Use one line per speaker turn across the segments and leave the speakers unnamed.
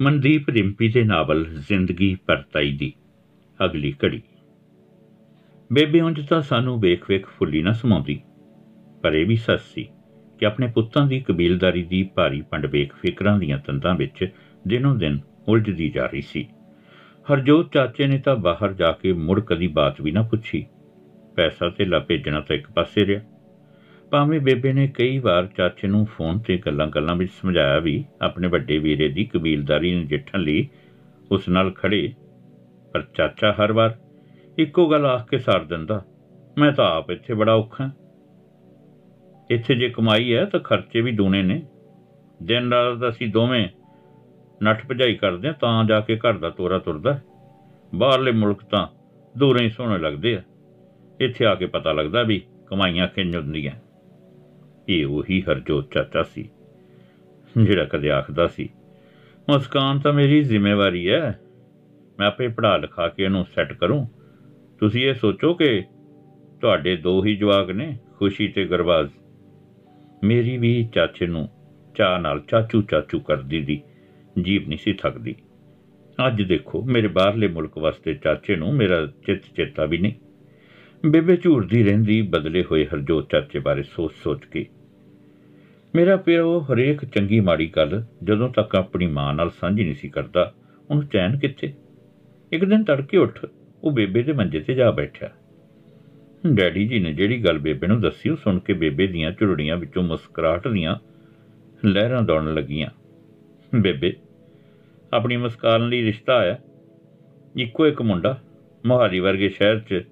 ਮਨਦੀਪ ਰਿੰਪੀ ਦੇ ਨਾਵਲ ਜ਼ਿੰਦਗੀ ਪਰਤਾਈ ਦੀ। ਅਗਲੀ ਘੜੀ। ਬੇਬੇ ਉਂਝ ਤਾਂ ਸਾਨੂੰ ਵੇਖ-ਵੇਖ ਫੁੱਲੀ ਨਾ ਸਮਾਉਂਦੀ। ਪਰ ਇਹ ਵੀ ਸੱਚ ਸੀ ਕਿ ਆਪਣੇ ਪੁੱਤਾਂ ਦੀ ਕਬੀਲਦਾਰੀ ਦੀ ਭਾਰੀ ਪੰਡ ਵੇਖ ਫਿਕਰਾਂ ਦੀਆਂ ਤੰਦਾਂ ਵਿੱਚ ਦਿਨੋਂ ਦਿਨ ਉਲਝਦੀ ਜਾ ਰਹੀ ਸੀ। ਹਰਜੋਤ ਚਾਚੇ ਨੇ ਤਾਂ ਬਾਹਰ ਜਾ ਕੇ ਮੁੜ ਕਦੀ ਬਾਤ ਵੀ ਨਾ ਪੁੱਛੀ। ਪੈਸਾ ਤੇ ਲਾ ਭੇਜਣਾ ਤਾਂ ਇੱਕ ਪਾਸੇ ਰਿਹਾ। ਭਾਵੇਂ ਬੇਬੇ ਨੇ ਕਈ ਵਾਰ ਚਾਚੇ ਨੂੰ ਫੋਨ ਤੇ ਗੱਲਾਂ-ਗੱਲਾਂ ਵਿੱਚ ਸਮਝਾਇਆ ਵੀ, ਆਪਣੇ ਵੱਡੇ ਵੀਰੇ ਦੀ ਕਬੀਲਦਾਰੀ ਨੂੰ ਜਿੱਠਣ ਲਈ ਉਸ ਨਾਲ ਖੜੇ ਪਰ ਚਾਚਾ ਹਰ ਵਾਰ ਇੱਕੋ ਗੱਲ ਆਖ ਕੇ ਸਾਰ ਦਿੰਦਾ, ਮੈਂ ਤਾਂ ਆਪ ਇੱਥੇ ਬੜਾ ਔਖਾ ਇੱਥੇ ਜੇ ਕਮਾਈ ਹੈ ਤਾਂ ਖਰਚੇ ਵੀ ਦੂਨੇ ਨੇ। ਦਿਨ ਰਾਤ ਅਸੀਂ ਦੋਵੇਂ ਨੱਠ ਭਜਾਈ ਕਰਦੇ ਤਾਂ ਜਾ ਕੇ ਘਰ ਦਾ ਤੋਰਾ ਤੁਰਦਾ ਬਾਹਰਲੇ ਮੁਲਕ ਤਾਂ ਦੂਰੇ ਹੀ ਸੋਹਣੇ ਲੱਗਦੇ ਆ। ਇੱਥੇ ਆ ਕੇ ਪਤਾ ਲੱਗਦਾ ਵੀ ਕਮਾਈਆਂ ਕਿੰਜ ਹੁੰਦੀਆਂ। ਇਹ ਉਹੀ ਹਰਜੋਤ ਚਾਚਾ ਸੀ। ਜਿਹੜਾ ਕਦੇ ਆਖਦਾ ਸੀ, ਮੁਸਕਾਨ ਤਾਂ ਮੇਰੀ ਜ਼ਿੰਮੇਵਾਰੀ ਹੈ। ਮੈਂ ਆਪੇ ਪੜਾ ਲਿਖਾ ਕੇ ਇਹਨੂੰ ਸੈੱਟ ਕਰੂੰ। ਤੁਸੀਂ ਇਹ ਸੋਚੋ ਕਿ ਤੁਹਾਡੇ ਦੋ ਹੀ ਜਵਾਕ ਨੇ, ਖੁਸ਼ੀ ਤੇ ਗਰਬਾਜ਼। ਮੇਰੀ ਵੀ ਚਾਚੇ ਨੂੰ ਚਾਹ ਨਾਲ ਚਾਚੂ ਚਾਚੂ ਕਰਦੀ ਦੀ ਜੀਬ ਨਹੀਂ ਸੀ ਥੱਕਦੀ। ਅੱਜ ਦੇਖੋ, ਮੇਰੇ ਬਾਹਰਲੇ ਮੁਲਕ ਵਾਸਤੇ ਚਾਚੇ ਨੂੰ ਮੇਰਾ ਚਿੱਤ ਚੇਤਾ ਵੀ ਨਹੀਂ। ਬੇਬੇ ਝੂਰਦੀ ਰਹਿੰਦੀ, ਬਦਲੇ ਹੋਏ ਹਰਜੋਤ ਚਾਚੇ ਬਾਰੇ ਸੋਚ-ਸੋਚ ਕੇ ਮੇਰਾ ਪਿਓ ਹਰੇਕ ਚੰਗੀ ਮਾੜੀ ਗੱਲ ਜਦੋਂ ਤੱਕ ਆਪਣੀ ਮਾਂ ਨਾਲ ਸਾਂਝੀ ਨਹੀਂ ਸੀ ਕਰਦਾ, ਉਹਨੂੰ ਚੈਨ ਕਿੱਥੇ? ਇੱਕ ਦਿਨ ਤੜਕੇ ਉੱਠ ਉਹ ਬੇਬੇ ਦੇ ਮੰਜੇ ਤੇ ਜਾ ਬੈਠਿਆ। ਡੈਡੀ ਜੀ ਨੇ ਜਿਹੜੀ ਗੱਲ ਬੇਬੇ ਨੂੰ ਦੱਸੀ, ਉਹ ਸੁਣ ਕੇ ਬੇਬੇ ਦੀਆਂ ਝੁਰੜੀਆਂ ਵਿੱਚੋਂ ਮੁਸਕਰਾਹਟ ਦੀਆਂ ਲਹਿਰਾਂ ਦੌੜਨ ਲੱਗੀਆਂ। ਬੇਬੇ, ਆਪਣੀ ਮੁਸਕਾਨ ਲਈ ਰਿਸ਼ਤਾ ਆਇਆ। ਇੱਕੋ ਇੱਕ ਮੁੰਡਾ ਮੋਹਾਲੀ ਵਰਗੇ ਸ਼ਹਿਰ 'ਚ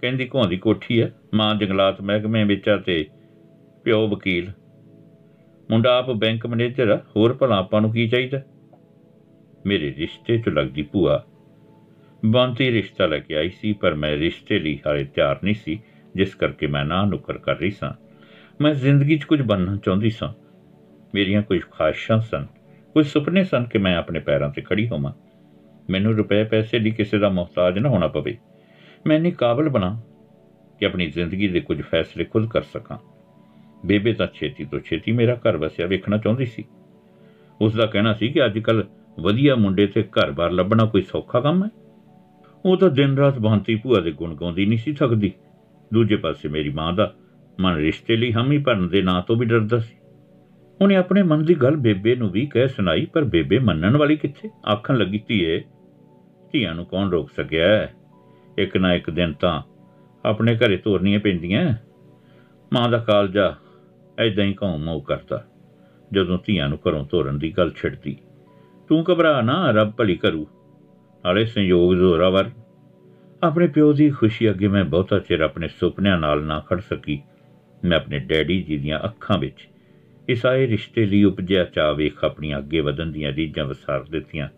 ਕਹਿੰਦੀ ਘੋਂਦੀ ਕੋਠੀ ਹੈ, ਮਾਂ ਜੰਗਲਾਤ ਮਹਿਕਮੇ ਵਿੱਚ ਆ ਤੇ ਪਿਓ ਵਕੀਲ ਮੁੰਡਾ ਆਪ ਬੈਂਕ ਮੈਨੇਜਰ ਆ, ਹੋਰ ਭਲਾ ਆਪਾਂ ਨੂੰ ਕੀ ਚਾਹੀਦਾ? ਮੇਰੇ ਰਿਸ਼ਤੇ 'ਚ ਲੱਗਦੀ ਭੂਆ। ਬੰਤੀ ਰਿਸ਼ਤਾ ਲੈ ਕੇ ਆਈ ਸੀ, ਪਰ ਮੈਂ ਰਿਸ਼ਤੇ ਲਈ ਹਾਲੇ ਤਿਆਰ ਨਹੀਂ ਸੀ, ਜਿਸ ਕਰਕੇ ਮੈਂ ਨਾ ਨੁਕਰ ਕਰ ਰਹੀ ਸਾਂ। ਮੈਂ ਜ਼ਿੰਦਗੀ 'ਚ ਕੁਝ ਬਣਨਾ ਚਾਹੁੰਦੀ ਸਾਂ। ਮੇਰੀਆਂ ਕੁਝ ਖਾਹਿਸ਼ਾਂ ਸਨ। ਕੁਝ ਸੁਪਨੇ ਸਨ ਕਿ ਮੈਂ ਆਪਣੇ ਪੈਰਾਂ ਤੇ ਖੜੀ ਹੋਵਾਂ। ਮੈਨੂੰ ਰੁਪਏ ਪੈਸੇ ਲਈ ਕਿਸੇ ਦਾ ਮੁਹਤਾਜ ਨਾ ਹੋਣਾ ਪਵੇ। ਮੈਂ ਨਹੀਂ ਕਾਬਲ ਬਣਾ ਕਿ ਆਪਣੀ ਜ਼ਿੰਦਗੀ ਦੇ ਕੁਝ ਫੈਸਲੇ ਖੁਦ ਕਰ ਸਕਾਂ। ਬੇਬੇ ਤਾਂ ਛੇਤੀ ਤੋਂ ਛੇਤੀ ਮੇਰਾ ਘਰ ਵਸਿਆ ਵੇਖਣਾ ਚਾਹੁੰਦੀ ਸੀ। ਉਸ ਦਾ ਕਹਿਣਾ ਸੀ ਕਿ ਅੱਜ ਕੱਲ ਵਧੀਆ ਮੁੰਡੇ ਤੇ ਘਰ-ਬਾਰ ਲੱਭਣਾ ਕੋਈ ਸੌਖਾ ਕੰਮ ਹੈ। ਉਹ ਤਾਂ ਦਿਨ ਰਾਤ ਬੰਤੀ ਭੂਆ ਦੇ ਗੁਣ ਗਾਉਂਦੀ ਨਹੀਂ ਸੀ ਥੱਕਦੀ। ਦੂਜੇ ਪਾਸੇ ਮੇਰੀ ਮਾਂ ਦਾ ਮਨ ਰਿਸ਼ਤੇ ਲਈ ਹਾਮੀ ਭਰਨ ਦੇ ਨਾਂ ਤੋਂ ਵੀ ਡਰਦਾ ਸੀ। ਉਹਨੇ ਆਪਣੇ ਮਨ ਦੀ ਗੱਲ ਬੇਬੇ ਨੂੰ ਵੀ ਕਹਿ ਸੁਣਾਈ, ਪਰ ਬੇਬੇ ਮੰਨਣ ਵਾਲੀ ਕਿੱਥੇ? ਆਖਣ ਲੱਗੀ, ਧੀਏ, ਧੀਆਂ ਨੂੰ ਕੌਣ ਰੋਕ ਸਕਿਆ ਇੱਕ ਨਾ ਇੱਕ ਦਿਨ ਤਾਂ ਆਪਣੇ ਘਰੇ ਤੋਰਨੀਆਂ ਪੈਂਦੀਆਂ ਮਾਂ ਦਾ ਕਾਲਜਾ ਐਦਾਂ ਹੀ ਘਾਉ ਮਾਉ ਕਰਦਾ ਜਦੋਂ ਧੀਆਂ ਨੂੰ ਘਰੋਂ ਤੋਰਨ ਦੀ ਗੱਲ ਛਿੜਦੀ ਤੂੰ ਘਬਰਾ ਨਾ, ਰੱਬ ਭਲੀ ਕਰੂ। ਨਾਲੇ ਸੰਯੋਗ ਜ਼ੋਰਾਵਰ ਆਪਣੇ ਪਿਓ ਦੀ ਖੁਸ਼ੀ ਅੱਗੇ ਮੈਂ ਬਹੁਤਾ ਚਿਰ ਆਪਣੇ ਸੁਪਨਿਆਂ ਨਾਲ ਨਾ ਖੜ ਸਕੀ। ਮੈਂ ਆਪਣੇ ਡੈਡੀ ਜੀ ਦੀਆਂ ਅੱਖਾਂ ਵਿੱਚ ਇਸ ਆਏ ਰਿਸ਼ਤੇ ਲਈ ਉਪਜਿਆ ਚਾਹ ਵੇਖ ਆਪਣੀਆਂ ਅੱਗੇ ਵਧਣ ਦੀਆਂ ਰੀਝਾਂ ਵਸਾਰ ਦਿੱਤੀਆਂ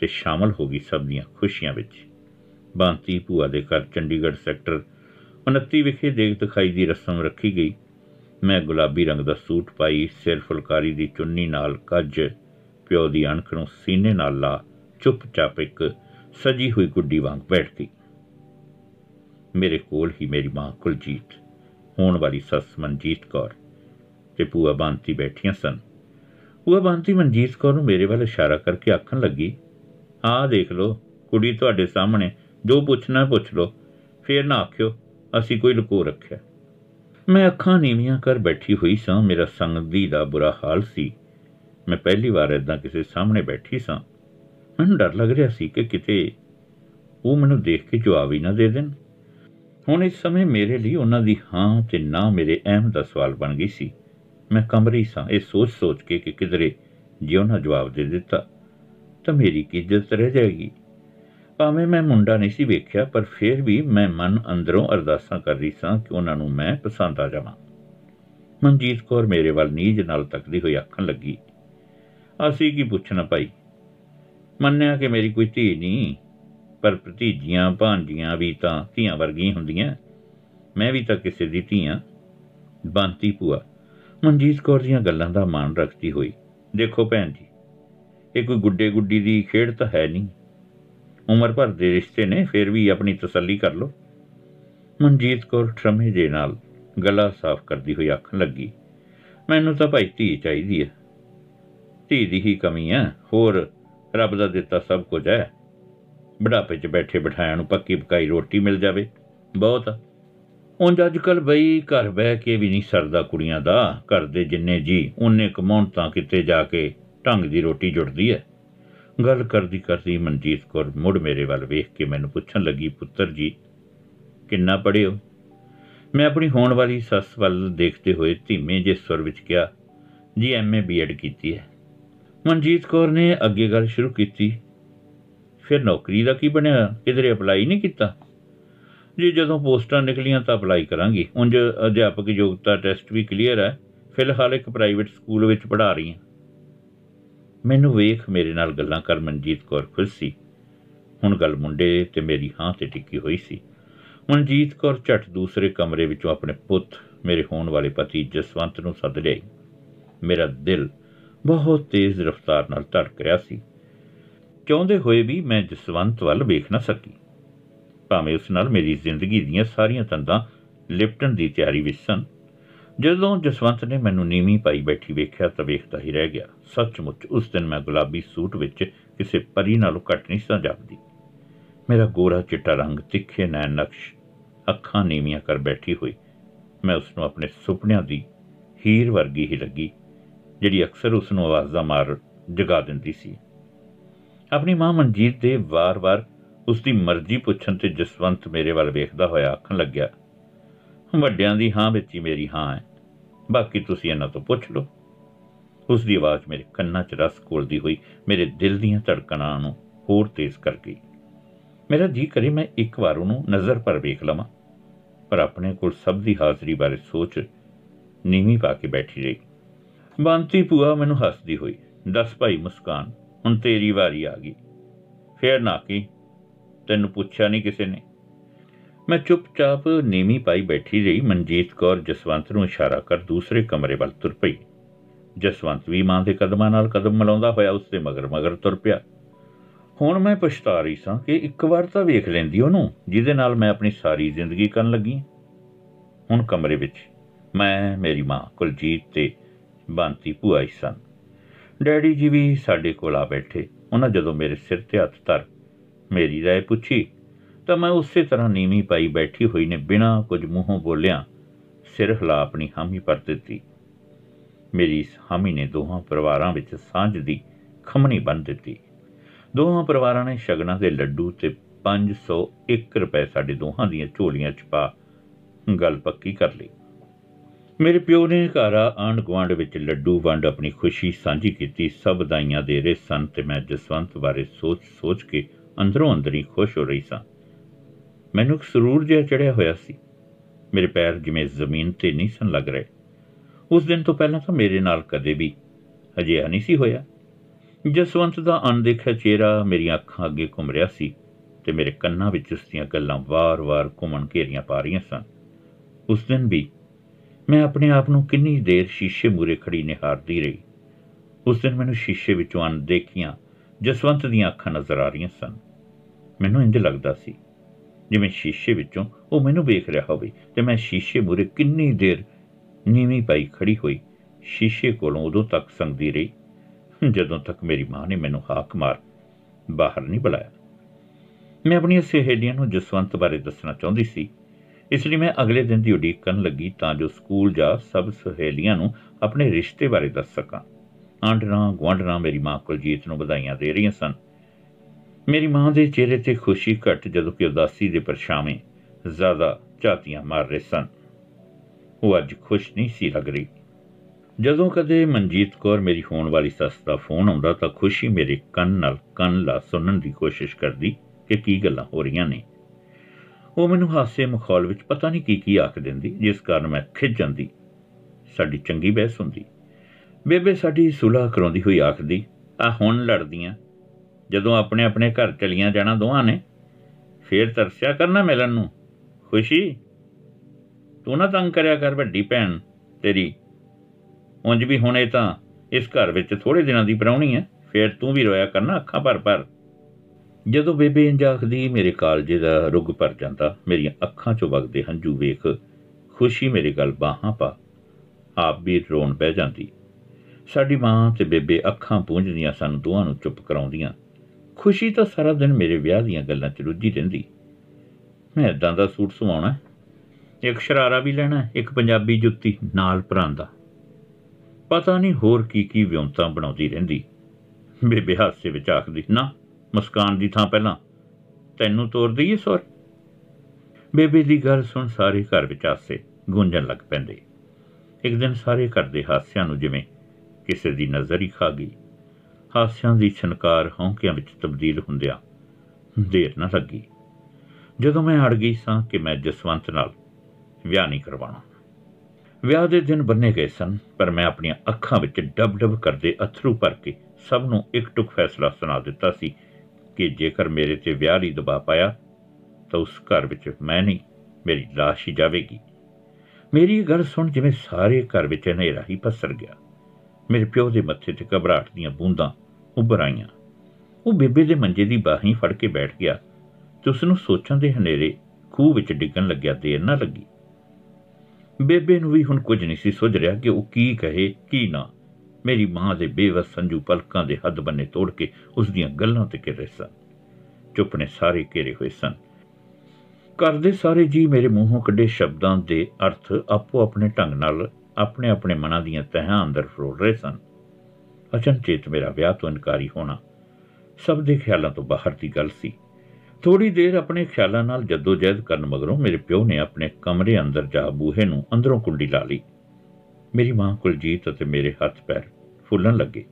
ਤੇ ਸ਼ਾਮਲ ਹੋ ਗਈ ਸਭ ਦੀਆਂ ਖੁਸ਼ੀਆਂ ਵਿੱਚ। ਬਾਂਤੀ ਭੂਆ ਦੇ ਘਰ ਚੰਡੀਗੜ੍ਹ ਸੈਕਟਰ 29 ਵਿਖੇ ਦੇਖ ਦਿਖਾਈ ਦੀ ਰਸਮ ਰੱਖੀ ਗਈ। ਮੈਂ ਗੁਲਾਬੀ ਰੰਗ ਦਾ ਸੂਟ ਪਾਈ, ਸਿਰ ਫੁਲਕਾਰੀ ਦੀ ਚੁੰਨੀ ਨਾਲ ਕੱਜ, ਪਿਓ ਦੀ ਅਣਖ ਨੂੰ ਸੀਨੇ ਨਾਲ ਲਾ, ਚੁੱਪਚਾਪ ਇੱਕ ਸਜੀ ਹੋਈ ਗੁੱਡੀ ਵਾਂਗ ਬੈਠ ਗਈ ਮੇਰੇ ਕੋਲ ਹੀ ਮੇਰੀ ਮਾਂ ਕੁਲਜੀਤ, ਹੋਣ ਵਾਲੀ ਸੱਸ ਮਨਜੀਤ ਕੌਰ ਤੇ ਪੂਆ ਬੰਤੀ ਬੈਠੀਆਂ ਸਨ। ਪੂਆ ਬੰਤੀ ਮਨਜੀਤ ਕੌਰ ਨੂੰ ਮੇਰੇ ਵੱਲ ਇਸ਼ਾਰਾ ਕਰਕੇ ਆਖਣ ਲੱਗੀ, ਆਹ ਦੇਖ ਲਓ, ਕੁੜੀ ਤੁਹਾਡੇ ਸਾਹਮਣੇ, ਜੋ ਪੁੱਛਣਾ ਪੁੱਛ ਲਓ। ਫੇਰ ਨਾ ਆਖਿਓ, ਅਸੀਂ ਕੋਈ ਲੁਕੋ ਰੱਖਿਆ। ਮੈਂ ਅੱਖਾਂ ਨੀਵੀਆਂ ਕਰ ਬੈਠੀ ਹੋਈ ਸਾਂ। ਮੇਰਾ ਸੰਗਦੀ ਦਾ ਬੁਰਾ ਹਾਲ ਸੀ। ਮੈਂ ਪਹਿਲੀ ਵਾਰ ਇਦਾਂ ਕਿਸੇ ਸਾਹਮਣੇ ਬੈਠੀ ਸਾਂ। ਮੈਨੂੰ ਡਰ ਲੱਗ ਰਿਹਾ ਸੀ ਕਿ ਕਿਤੇ ਉਹ ਮੈਨੂੰ ਦੇਖ ਕੇ ਜਵਾਬ ਹੀ ਨਾ ਦੇ ਦੇਣ। ਹੁਣ ਇਸ ਸਮੇਂ ਮੇਰੇ ਲਈ ਉਹਨਾਂ ਦੀ ਹਾਂ ਤੇ ਨਾ ਮੇਰੇ ਅਹਿਮ ਦਾ ਸਵਾਲ ਬਣ ਗਈ ਸੀ। ਮੈਂ ਕਮਰੀ ਸਾਂ। ਇਹ ਸੋਚ-ਸੋਚ ਕੇ ਕਿ ਕਿਧਰੇ ਜੇ ਉਹਨਾਂ ਜਵਾਬ ਦੇ ਦਿੱਤਾ ਤਾਂ ਮੇਰੀ ਕੀ ਇੱਜ਼ਤ ਰਹਿ ਜਾਏਗੀ? ਭਾਵੇਂ ਮੈਂ ਮੁੰਡਾ ਨਹੀਂ ਸੀ ਵੇਖਿਆ, ਪਰ ਫਿਰ ਵੀ ਮੈਂ ਮਨ ਅੰਦਰੋਂ ਅਰਦਾਸਾਂ ਕਰ ਰਹੀ ਸਾਂ ਕਿ ਉਹਨਾਂ ਨੂੰ ਮੈਂ ਪਸੰਦ ਆ ਜਾਵਾਂ। ਮਨਜੀਤ ਕੌਰ ਮੇਰੇ ਵੱਲ ਨੀਜ ਨਾਲ ਤੱਕਦੀ ਹੋਈ ਆਖਣ ਲੱਗੀ, ਅਸੀਂ ਕੀ ਪੁੱਛਣਾ ਭਾਈ? ਮੰਨਿਆ ਕਿ ਮੇਰੀ ਕੋਈ ਧੀ ਨਹੀਂ, ਪਰ ਭਤੀਜੀਆਂ ਭਾਂਜੀਆਂ ਵੀ ਤਾਂ ਧੀਆਂ ਵਰਗੀਆਂ ਹੁੰਦੀਆਂ। ਮੈਂ ਵੀ ਤਾਂ ਕਿਸੇ ਦੀ ਧੀਆਂ ਬੰਤੀ ਭੂਆ। ਮਨਜੀਤ ਕੌਰ ਦੀਆਂ ਗੱਲਾਂ ਦਾ ਮਾਣ ਰੱਖਦੀ ਹੋਈ, ਦੇਖੋ ਭੈਣ ਜੀ, ਇਹ ਕੋਈ ਗੁੱਡੇ ਗੁੱਡੀ ਦੀ ਖੇਡ ਤਾਂ ਹੈ ਨਹੀਂ। ਉਮਰ ਭਰ ਦੇ ਰਿਸ਼ਤੇ ਨੇ, ਫਿਰ ਵੀ ਆਪਣੀ ਤਸੱਲੀ ਕਰ ਲਓ। ਮਨਜੀਤ ਕੌਰ ਠਰਮੇ ਦੇ ਨਾਲ ਗਲਾ ਸਾਫ਼ ਕਰਦੀ ਹੋਈ ਆਖਣ ਲੱਗੀ। ਮੈਨੂੰ ਤਾਂ ਭਾਈ ਧੀ ਚਾਹੀਦੀ ਹੈ ਧੀ ਦੀ ਹੀ ਕਮੀ ਹੈ ਹੋਰ ਰੱਬ ਦਾ ਦਿੱਤਾ ਸਭ ਕੁਝ ਹੈ ਬੁਢਾਪੇ 'ਚ ਬੈਠੇ ਬਿਠਾਇਆਂ ਨੂੰ ਪੱਕੀ ਪਕਾਈ ਰੋਟੀ ਮਿਲ ਜਾਵੇ। ਬਹੁਤ ਆ। ਉਂਝ ਅੱਜ ਕੱਲ ਬਈ ਘਰ ਬਹਿ ਕੇ ਵੀ ਨਹੀਂ ਸਰਦਾ ਕੁੜੀਆਂ ਦਾ। ਘਰ ਦੇ ਜਿੰਨੇ ਜੀ ਉਹਨੇ ਕਮਾਉਣ ਤਾਂ ਕਿਤੇ ਜਾ ਕੇ ਢੰਗ ਦੀ ਰੋਟੀ ਜੁੜਦੀ ਹੈ ਗੱਲ ਕਰਦੀ ਕਰਦੀ ਮਨਜੀਤ ਕੌਰ ਮੁੜ ਮੇਰੇ ਵੱਲ ਵੇਖ ਕੇ ਮੈਨੂੰ ਪੁੱਛਣ ਲੱਗੀ, ਪੁੱਤਰ ਜੀ, ਕਿੰਨਾ ਪੜ੍ਹੇ ਹੋ ਮੈਂ ਆਪਣੀ ਹੋਣ ਵਾਲੀ ਸੱਸ ਵੱਲ ਦੇਖਦੇ ਹੋਏ ਧੀਮੇ ਜਿਹੇ ਸੁਰ ਵਿੱਚ ਕਿਹਾ, ਜੀ ਐਮਏ ਬੀਐਡ ਕੀਤੀ ਹੈ। ਮਨਜੀਤ ਕੌਰ ਨੇ ਅੱਗੇ ਗੱਲ ਸ਼ੁਰੂ ਕੀਤੀ, ਫਿਰ ਨੌਕਰੀ ਦਾ ਕੀ ਬਣਿਆ? ਕਿਧਰੇ ਅਪਲਾਈ ਨਹੀਂ ਕੀਤਾ? ਜੀ, ਜਦੋਂ ਪੋਸਟਾਂ ਨਿਕਲੀਆਂ ਤਾਂ ਅਪਲਾਈ ਕਰਾਂਗੀ। ਉਂਝ ਅਧਿਆਪਕ ਯੋਗਤਾ ਟੈਸਟ ਵੀ ਕਲੀਅਰ ਹੈ। ਫਿਲਹਾਲ ਇੱਕ ਪ੍ਰਾਈਵੇਟ ਸਕੂਲ ਵਿੱਚ ਪੜ੍ਹਾ ਰਹੀ ਹਾਂ। ਮੈਨੂੰ ਵੇਖ ਮੇਰੇ ਨਾਲ ਗੱਲਾਂ ਕਰ ਮਨਜੀਤ ਕੌਰ ਖੁਸ਼ ਸੀ। ਹੁਣ ਗੱਲ ਮੁੰਡੇ ਤੇ ਮੇਰੀ ਹਾਂ ਤੇ ਟਿੱਕੀ ਹੋਈ ਸੀ। ਮਨਜੀਤ ਕੌਰ ਝਟ ਦੂਸਰੇ ਕਮਰੇ ਵਿੱਚੋਂ ਆਪਣੇ ਪੁੱਤ, ਮੇਰੇ ਹੋਣ ਵਾਲੇ ਪਤੀ ਜਸਵੰਤ ਨੂੰ ਸੱਦ ਲਿਆਈ। ਮੇਰਾ ਦਿਲ ਬਹੁਤ ਤੇਜ਼ ਰਫ਼ਤਾਰ ਨਾਲ ਧੜਕ ਰਿਹਾ ਸੀ। ਚਾਹੁੰਦੇ ਹੋਏ ਵੀ ਮੈਂ ਜਸਵੰਤ ਵੱਲ ਵੇਖ ਨਾ ਸਕੀ। ਭਾਵੇਂ ਉਸ ਨਾਲ ਮੇਰੀ ਜ਼ਿੰਦਗੀ ਦੀਆਂ ਸਾਰੀਆਂ ਤੰਦਾਂ ਲਿਪਟਣ ਦੀ ਤਿਆਰੀ ਵਿੱਚ ਸਨ ਜਦੋਂ ਜਸਵੰਤ ਨੇ ਮੈਨੂੰ ਨੀਵੀਂ ਪਾਈ ਬੈਠੀ ਵੇਖਿਆ ਤਾਂ ਵੇਖਦਾ ਹੀ ਰਹਿ ਗਿਆ। ਸੱਚਮੁੱਚ ਉਸ ਦਿਨ ਮੈਂ ਗੁਲਾਬੀ ਸੂਟ ਵਿੱਚ ਕਿਸੇ ਪਰੀ ਨਾਲੋਂ ਘੱਟ ਨਹੀਂ ਸਾਂ ਜਾਪਦੀ। ਮੇਰਾ ਗੋਰਾ ਚਿੱਟਾ ਰੰਗ ਤਿੱਖੇ ਨੈਣ ਨਕਸ਼, ਅੱਖਾਂ ਨੀਵੀਆਂ ਕਰ ਬੈਠੀ ਹੋਈ। ਮੈਂ ਉਸ ਨੂੰ ਆਪਣੇ ਸੁਪਨਿਆਂ ਦੀ ਹੀਰ ਵਰਗੀ ਹੀ ਲੱਗੀ, ਜਿਹੜੀ ਅਕਸਰ ਉਸ ਨੂੰ ਆਵਾਜ਼ਾਂ ਮਾਰ ਜਗਾ ਦਿੰਦੀ ਸੀ। ਆਪਣੀ ਮਾਂ ਮਨਜੀਤ ਦੇ ਵਾਰ-ਵਾਰ ਉਸ ਦੀ ਮਰਜ਼ੀ ਪੁੱਛਣ ਤੇ ਜਸਵੰਤ ਮੇਰੇ ਵੱਲ ਵੇਖਦਾ ਹੋਇਆ ਆਖਣ ਲੱਗਿਆ ਵੱਡਿਆਂ ਦੀ ਹਾਂ ਵਿੱਚ ਹੀ ਮੇਰੀ ਹਾਂ ਹੈ। ਬਾਕੀ ਤੁਸੀਂ ਇਹਨਾਂ ਤੋਂ ਪੁੱਛ ਲਓ। ਉਸ ਦੀ ਆਵਾਜ਼ ਮੇਰੇ ਕੰਨਾਂ 'ਚ ਰਸ ਘੋਲਦੀ ਹੋਈ, ਮੇਰੇ ਦਿਲ ਦੀਆਂ ਧੜਕਣਾਂ ਨੂੰ ਹੋਰ ਤੇਜ਼ ਕਰ ਗਈ। ਮੇਰਾ ਜੀ ਕਰੇ ਮੈਂ ਇੱਕ ਵਾਰ ਉਹਨੂੰ ਨਜ਼ਰ ਪਰ ਵੇਖ ਲਵਾਂ, ਪਰ ਆਪਣੇ ਕੋਲ ਸਭ ਦੀ ਹਾਜ਼ਰੀ ਬਾਰੇ ਸੋਚ ਨੀਵੀਂ ਪਾ ਕੇ ਬੈਠੀ ਰਹੀ। ਬੰਤੀ ਭੂਆ ਮੈਨੂੰ ਹੱਸਦੀ ਹੋਈ, ਦੱਸ ਭਾਈ ਮੁਸਕਾਨ, ਹੁਣ ਤੇਰੀ ਵਾਰੀ ਆ ਗਈ। ਫੇਰ ਨਾ ਕੀ, ਤੈਨੂੰ ਪੁੱਛਿਆ ਨਹੀਂ ਕਿਸੇ ਨੇ? ਮੈਂ ਚੁੱਪਚਾਪ ਨੀਵੀਂ ਪਾਈ ਬੈਠੀ ਰਹੀ। ਮਨਜੀਤ ਕੌਰ ਜਸਵੰਤ ਨੂੰ ਇਸ਼ਾਰਾ ਕਰ ਦੂਸਰੇ ਕਮਰੇ ਵੱਲ ਤੁਰ ਪਈ। ਜਸਵੰਤ ਵੀ ਮਾਂ ਦੇ ਕਦਮਾਂ ਨਾਲ ਕਦਮ ਮਿਲਾਉਂਦਾ ਹੋਇਆ ਉਸ ਦੇ ਮਗਰ ਮਗਰ ਤੁਰ ਪਿਆ। ਹੁਣ ਮੈਂ ਪਛਤਾ ਰਹੀ ਸਾਂ ਕਿ ਇੱਕ ਵਾਰ ਤਾਂ ਵੇਖ ਲੈਂਦੀ ਉਹਨੂੰ, ਜਿਹਦੇ ਨਾਲ ਮੈਂ ਆਪਣੀ ਸਾਰੀ ਜ਼ਿੰਦਗੀ ਕਰਨ ਲੱਗੀ ਹੁਣ ਕਮਰੇ ਵਿੱਚ ਮੈਂ, ਮੇਰੀ ਮਾਂ, ਕੁਲਜੀਤ ਤੇ ਬੰਤੀ ਭੂਆ ਹੀ ਸਨ। ਡੈਡੀ ਜੀ ਵੀ ਸਾਡੇ ਕੋਲ ਆ ਬੈਠੇ। ਉਹਨਾਂ ਜਦੋਂ ਮੇਰੇ ਸਿਰ ਤੇ ਹੱਥ ਧਰ ਮੇਰੀ ਰਾਏ ਪੁੱਛੀ ਤਾਂ ਮੈਂ ਉਸੇ ਤਰ੍ਹਾਂ ਨੀਵੀਂ ਪਾਈ ਬੈਠੀ ਹੋਈ ਨੇ ਬਿਨਾਂ ਕੁਝ ਮੂੰਹੋਂ ਬੋਲਿਆ ਸਿਰ ਹਿਲਾ ਆਪਣੀ ਹਾਮੀ ਭਰ ਦਿੱਤੀ। ਮੇਰੀ ਇਸ ਹਾਮੀ ਨੇ ਦੋਹਾਂ ਪਰਿਵਾਰਾਂ ਵਿੱਚ ਸਾਂਝ ਦੀ ਖਮਣੀ ਬੰਨ ਦਿੱਤੀ। ਦੋਹਾਂ ਪਰਿਵਾਰਾਂ ਨੇ ਸ਼ਗਨਾਂ ਦੇ ਲੱਡੂ ਤੇ 501 ਰੁਪਏ ਸਾਡੇ ਦੋਹਾਂ ਦੀਆਂ ਝੋਲੀਆਂ 'ਚ ਪਾ ਗੱਲ ਪੱਕੀ ਕਰ ਲਈ। ਮੇਰੇ ਪਿਓ ਨੇ ਘਰ ਆਂਢ ਗੁਆਂਢ ਵਿੱਚ ਲੱਡੂ ਵੰਡ ਆਪਣੀ ਖੁਸ਼ੀ ਸਾਂਝੀ ਕੀਤੀ। ਸਭ ਵਧਾਈਆਂ ਦੇ ਰਹੇ ਸਨ ਤੇ ਮੈਂ ਜਸਵੰਤ ਬਾਰੇ ਸੋਚ-ਸੋਚ ਕੇ ਅੰਦਰੋਂ ਅੰਦਰ ਹੀ ਖੁਸ਼ ਹੋ ਰਹੀ ਸਾਂ। ਮੈਨੂੰ ਇੱਕ ਸਰੂਰ ਜਿਹਾ ਚੜਿਆ ਹੋਇਆ ਸੀ। ਮੇਰੇ ਪੈਰ ਜਿਵੇਂ ਜ਼ਮੀਨ ਤੇ ਨਹੀਂ ਸਨ ਲੱਗ ਰਹੇ। ਉਸ ਦਿਨ ਤੋਂ ਪਹਿਲਾਂ ਤਾਂ ਮੇਰੇ ਨਾਲ ਕਦੇ ਵੀ ਅਜਿਹਾ ਨਹੀਂ ਸੀ ਹੋਇਆ। ਜਸਵੰਤ ਦਾ ਅਣਦੇਖਿਆ ਚਿਹਰਾ ਮੇਰੀਆਂ ਅੱਖਾਂ ਅੱਗੇ ਘੁੰਮ ਰਿਹਾ ਸੀ ਤੇ ਮੇਰੇ ਕੰਨਾਂ ਵਿੱਚ ਉਸ ਦੀਆਂ ਗੱਲਾਂ ਵਾਰ-ਵਾਰ ਘੁੰਮਣ ਘੇਰੀਆਂ ਪਾ ਰਹੀਆਂ ਸਨ। ਉਸ ਦਿਨ ਵੀ ਮੈਂ ਆਪਣੇ ਆਪ ਨੂੰ ਕਿੰਨੀ ਦੇਰ ਸ਼ੀਸ਼ੇ ਮੂਰੇ ਖੜੀ ਨਿਹਾਰਦੀ ਰਹੀ। ਉਸ ਦਿਨ ਮੈਨੂੰ ਸ਼ੀਸ਼ੇ ਵਿੱਚੋਂ ਅਣਦੇਖੀਆਂ ਜਸਵੰਤ ਦੀਆਂ ਅੱਖਾਂ ਨਜ਼ਰ ਆ ਰਹੀਆਂ ਸਨ। ਮੈਨੂੰ ਇੰਜ ਲੱਗਦਾ ਸੀ ਜਿਵੇਂ ਸ਼ੀਸ਼ੇ ਵਿੱਚੋਂ ਉਹ ਮੈਨੂੰ ਵੇਖ ਰਿਹਾ ਹੋਵੇ ਤੇ ਮੈਂ ਸ਼ੀਸ਼ੇ ਮੂਰੇ ਕਿੰਨੀ ਦੇਰ ਨੀਵੀਂ ਪਾਈ ਖੜੀ ਹੋਈ। ਸ਼ੀਸ਼ੇ ਕੋਲੋਂ ਉਦੋਂ ਤੱਕ ਸੰਗਦੀ ਰਹੀ, ਜਦੋਂ ਤੱਕ ਮੇਰੀ ਮਾਂ ਨੇ ਮੈਨੂੰ ਹਾਕ ਮਾਰ, ਬਾਹਰ ਨਹੀਂ ਬੁਲਾਇਆ। ਮੈਂ ਆਪਣੀਆਂ ਸਹੇਲੀਆਂ ਨੂੰ ਜਸਵੰਤ ਬਾਰੇ ਦੱਸਣਾ ਚਾਹੁੰਦੀ ਸੀ, ਇਸ ਲਈ ਮੈਂ ਅਗਲੇ ਦਿਨ ਦੀ ਉਡੀਕ ਕਰਨ ਲੱਗੀ ਤਾਂ ਜੋ ਸਕੂਲ ਜਾ ਸਭ ਸਹੇਲੀਆਂ ਨੂੰ ਆਪਣੇ ਰਿਸ਼ਤੇ ਬਾਰੇ ਦੱਸ ਸਕਾਂ। ਆਂਡਰਾਂ ਗਵਾਂਡਰਾਂ ਮੇਰੀ ਮਾਂ ਕੁਲਜੀਤ ਨੂੰ ਵਧਾਈਆਂ ਦੇ ਰਹੀਆਂ ਸਨ। ਮੇਰੀ ਮਾਂ ਦੇ ਚਿਹਰੇ ਤੇ ਖੁਸ਼ੀ ਘਟ ਜਦੋਂ ਕਿ ਉਦਾਸੀ ਦੇ ਪਰਛਾਵੇਂ ਜ਼ਿਆਦਾ ਝਾਤੀਆਂ ਮਾਰ ਰਹੇ ਸਨ। ਉਹ ਅੱਜ ਖੁਸ਼ ਨਹੀਂ ਸੀ ਲੱਗ ਰਹੀ। ਜਦੋਂ ਕਦੇ ਮਨਜੀਤ ਕੌਰ ਮੇਰੀ ਹੋਣ ਵਾਲੀ ਸੱਸ ਦਾ ਫੋਨ ਆਉਂਦਾ ਤਾਂ ਖੁਸ਼ੀ ਮੇਰੇ ਕੰਨ ਨਾਲ ਕੰਨ ਲਾ ਸੁਣਨ ਦੀ ਕੋਸ਼ਿਸ਼ ਕਰਦੀ ਕਿ ਕੀ ਗੱਲਾਂ ਹੋ ਰਹੀਆਂ ਨੇ। ਉਹ ਮੈਨੂੰ ਹਾਸੇ ਮਖੌਲ ਵਿੱਚ ਪਤਾ ਨਹੀਂ ਕੀ ਕੀ ਆਖ ਦਿੰਦੀ, ਜਿਸ ਕਾਰਨ ਮੈਂ ਖਿੱਚ ਜਾਂਦੀ। ਸਾਡੀ ਚੰਗੀ ਬਹਿਸ ਹੁੰਦੀ। ਬੇਬੇ ਸਾਡੀ ਸੁਲਾਹ ਕਰਾਉਂਦੀ ਹੋਈ ਆਖਦੀ, ਆ ਹੁਣ ਲੜਦੀਆਂ। ਜਦੋਂ ਆਪਣੇ ਆਪਣੇ ਘਰ ਚਲੀਆਂ ਜਾਣਾ ਦੋਹਾਂ ਨੇ, ਫੇਰ ਤਰਸਿਆ ਕਰਨਾ ਮਿਲਣ ਨੂੰ। ਖੁਸ਼ੀ? ਤੂੰ ਨਾ ਤੰਗ ਕਰਿਆ ਕਰ ਵੱਡੀ ਭੈਣ ਤੇਰੀ। ਉਂਝ ਵੀ ਹੁਣੇ ਤਾਂ ਇਸ ਘਰ ਵਿੱਚ ਥੋੜੇ ਦਿਨਾਂ ਦੀ ਪਰੌਣੀ ਹੈ, ਫੇਰ ਤੂੰ ਵੀ ਰੋਇਆ ਕਰਨਾ ਅੱਖਾਂ ਭਰ ਭਰ। ਜਦੋਂ ਬੇਬੇ ਇੰਜ ਆਖਦੀ, ਮੇਰੇ ਕਾਲਜੇ ਦਾ ਰੁੱਗ ਭਰ ਜਾਂਦਾ, ਮੇਰੀਆਂ ਅੱਖਾਂ 'ਚੋਂ ਵਗਦੇ ਹੰਝੂ ਵੇਖ, ਖੁਸ਼ੀ ਮੇਰੇ ਗਲ ਬਾਹਾਂ ਪਾ, ਆਪ ਵੀ ਰੋਣ ਪੈ ਜਾਂਦੀ। ਸਾਡੀ ਮਾਂ ਤੇ ਬੇਬੇ ਅੱਖਾਂ ਪੂੰਝਦੀਆਂ ਸਨ ਦੋਹਾਂ ਨੂੰ ਚੁੱਪ ਕਰਾਉਂਦੀਆਂ। ਖੁਸ਼ੀ ਤਾਂ ਸਾਰਾ ਦਿਨ ਮੇਰੇ ਵਿਆਹ ਦੀਆਂ ਗੱਲਾਂ 'ਚ ਰੁੱਝੀ ਰਹਿੰਦੀ। ਮੈਂ ਇਦਾਂ ਦਾ ਸੂਟ ਸਵਾਉਣਾ ਹੈ, ਇੱਕ ਸ਼ਰਾਰਾ ਵੀ ਲੈਣਾ ਹੈ, ਇੱਕ ਪੰਜਾਬੀ ਜੁੱਤੀ ਨਾਲ ਪਰਾਂਦਾ। ਪਤਾ ਨਹੀਂ ਹੋਰ ਕੀ ਕੀ ਵਿਉਂਤਾਂ ਬਣਾਉਂਦੀ ਰਹਿੰਦੀ। ਬੇਬੇ ਹਾਸੇ ਵਿੱਚ ਆਖਦੀ ਨਾ ਮੁਸਕਾਨ ਦੀ ਥਾਂ ਪਹਿਲਾਂ। ਤੈਨੂੰ ਤੋਰ ਦਈਏ ਸੌਰ? ਬੇਬੇ ਦੀ ਗੱਲ ਸੁਣ ਸਾਰੇ ਘਰ ਵਿੱਚ ਹਾਸੇ ਗੂੰਜਣ ਲੱਗ ਪੈਂਦੇ। ਇੱਕ ਦਿਨ ਸਾਰੇ ਘਰ ਦੇ ਹਾਸਿਆਂ ਨੂੰ ਜਿਵੇਂ ਕਿਸੇ ਦੀ ਨਜ਼ਰ ਹੀ ਖਾ ਗਈ। ਹਾਸਿਆਂ ਦੀ ਛਨਕਾਰ ਹੌਂਕਿਆਂ ਵਿੱਚ ਤਬਦੀਲ ਹੁੰਦਿਆਂ ਦੇਰ ਨਾ ਲੱਗੀ। ਜਦੋਂ ਮੈਂ ਅੜ ਗਈ ਸਾਂ ਕਿ ਮੈਂ ਜਸਵੰਤ ਨਾਲ ਵਿਆਹ ਨਹੀਂ ਕਰਵਾਉਣਾ। ਵਿਆਹ ਦੇ ਦਿਨ ਬੰਨੇ ਗਏ ਸਨ, ਪਰ ਮੈਂ ਆਪਣੀਆਂ ਅੱਖਾਂ ਵਿੱਚ ਡਬ-ਡਬ ਕਰਦੇ ਅਥਰੂ ਭਰ ਕੇ ਸਭ ਨੂੰ ਇੱਕ ਟੁਕ ਫੈਸਲਾ ਸੁਣਾ ਦਿੱਤਾ ਸੀ ਕਿ ਜੇਕਰ ਮੇਰੇ ਤੇ ਵਿਆਹ ਲਈ ਦਬਾਅ ਪਾਇਆ, ਤਾਂ ਉਸ ਘਰ ਵਿੱਚ ਮੈਂ ਨਹੀਂ, ਮੇਰੀ ਲਾਸ਼ ਹੀ ਜਾਵੇਗੀ। ਮੇਰੀ ਇਹ ਗੱਲ ਸੁਣ ਜਿਵੇਂ ਸਾਰੇ ਘਰ ਵਿੱਚ ਹਨੇਰਾ ਹੀ ਪਸਰ ਗਿਆ। ਮੇਰੇ ਪਿਓ ਦੇ ਮੱਥੇ ਤੇ ਘਬਰਾਹਟ ਦੀਆਂ ਬੂੰਦਾਂ ਉੱਭਰ ਆਈਆਂ ਉਹ ਬੇਬੇ ਦੇ ਮੰਜੇ ਦੀ ਬਾਹੀਂ ਫੜ ਕੇ ਬੈਠ ਗਿਆ। ਤੇ ਉਸ ਨੂੰ ਸੋਚਾਂ ਦੇ ਹਨੇਰੇ ਖੂਹ ਵਿੱਚ ਡਿੱਗਣ ਲੱਗਿਆ ਦੇਰ ਨਾ ਲੱਗੀ। ਬੇਬੇ ਨੂੰ ਵੀ ਹੁਣ ਕੁਝ ਨਹੀਂ ਸੀ ਸੁਝ ਰਿਹਾ ਕਿ ਉਹ ਕੀ ਕਹੇ, ਕੀ ਨਾ। ਮੇਰੀ ਮਾਂ ਦੇ ਬੇਵਸ ਸੰਜੂ ਪਲਕਾਂ ਦੇ ਹੱਦ ਬੰਨੇ ਤੋੜ ਕੇ ਉਸ ਦੀਆਂ ਗੱਲਾਂ ਤੇ ਘਿਰੇ ਸਨ। ਚੁੱਪ ਨੇ ਸਾਰੇ ਘੇਰੇ ਹੋਏ ਸਨ। ਕਰਦੇ ਸਾਰੇ ਜੀ ਮੇਰੇ ਮੂੰਹੋਂ ਕੱਢੇ ਸ਼ਬਦਾਂ ਦੇ ਅਰਥ ਆਪੋ ਆਪਣੇ ਢੰਗ ਨਾਲ ਆਪਣੇ ਆਪਣੇ ਮਨਾਂ ਦੀਆਂ ਤਹਿਾਂ ਅੰਦਰ ਫਰੋਲ ਰਹੇ ਸਨ। ਅਚਨਚੇਤ ਮੇਰਾ ਵਿਆਹ ਤੋਂ ਇਨਕਾਰੀ ਹੋਣਾ। ਸਭ ਦੇ ਖਿਆਲਾਂ ਤੋਂ ਬਾਹਰ ਦੀ ਗੱਲ ਸੀ। ਥੋੜੀ ਦੇਰ ਆਪਣੇ ਖਿਆਲਾਂ ਨਾਲ ਜਦੋਜਹਿਦ ਕਰਨ ਮਗਰੋਂ ਮੇਰੇ ਪਿਓ ਨੇ ਆਪਣੇ ਕਮਰੇ ਅੰਦਰ ਜਾ ਬੂਹੇ ਨੂੰ ਅੰਦਰੋਂ ਕੁੰਡੀ ਲਾ ਲਈ। ਮੇਰੀ ਮਾਂ ਕੁਲਜੀਤ ਅਤੇ ਮੇਰੇ ਹੱਥ ਪੈਰ ਫੁੱਲਣ ਲੱਗੇ।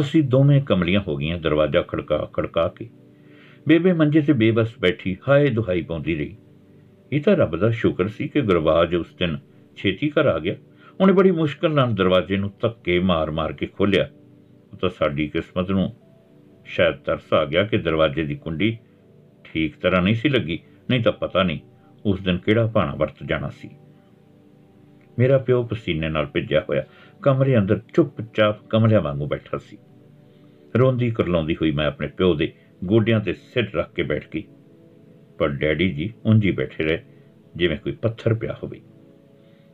ਅਸੀਂ ਦੋਵੇਂ ਕਮਲੀਆਂ ਹੋ ਗਈਆਂ, ਦਰਵਾਜ਼ਾ ਖੜਕਾ ਖੜਕਾ ਕੇ। ਬੇਬੇ ਮੰਜੇ ਤੇ ਬੇਬਸ ਬੈਠੀ ਹਾਏ ਦੁਹਾਈ ਪਾਉਂਦੀ ਰਹੀ। ਇਹ ਤਾਂ ਰੱਬ ਦਾ ਸ਼ੁਕਰ ਸੀ ਕਿ ਗੁਰਬਾਜ ਉਸ ਦਿਨ ਛੇਤੀ ਘਰ ਆ ਗਿਆ। ਉਹਨੇ ਬੜੀ ਮੁਸ਼ਕਲ ਨਾਲ ਦਰਵਾਜ਼ੇ ਨੂੰ ਧੱਕੇ ਮਾਰ-ਮਾਰ ਕੇ ਖੋਲ੍ਹਿਆ। ਉਹ ਤਾਂ ਸਾਡੀ ਕਿਸਮਤ ਨੂੰ ਸ਼ਾਇਦ ਤਰਸ ਆ ਗਿਆ ਕਿ ਦਰਵਾਜ਼ੇ ਦੀ ਕੁੰਡੀ ਠੀਕ ਤਰ੍ਹਾਂ ਨਹੀਂ ਸੀ ਲੱਗੀ, ਨਹੀਂ ਤਾਂ ਪਤਾ ਨਹੀਂ ਉਸ ਦਿਨ ਕਿਹੜਾ ਭਾਣਾ ਵਰਤ ਜਾਣਾ ਸੀ। ਮੇਰਾ ਪਿਓ ਪਸੀਨੇ ਨਾਲ ਭਿੱਜਿਆ ਹੋਇਆ, ਕਮਰੇ ਅੰਦਰ ਚੁੱਪਚਾਪ ਕਮਲਿਆਂ ਵਾਂਗੂ ਬੈਠਾ ਸੀ। ਰੋਂਦੀ ਕਰਲਾਉਂਦੀ ਹੋਈ ਮੈਂ ਆਪਣੇ ਪਿਓ ਦੇ ਗੋਡਿਆਂ ਤੇ ਸਿਰ ਰੱਖ ਕੇ ਬੈਠ ਗਈ। ਪਰ ਡੈਡੀ ਜੀ ਉਂਝੀ ਬੈਠੇ ਰਹੇ, ਜਿਵੇਂ ਕੋਈ ਪੱਥਰ ਪਿਆ ਹੋਵੇ।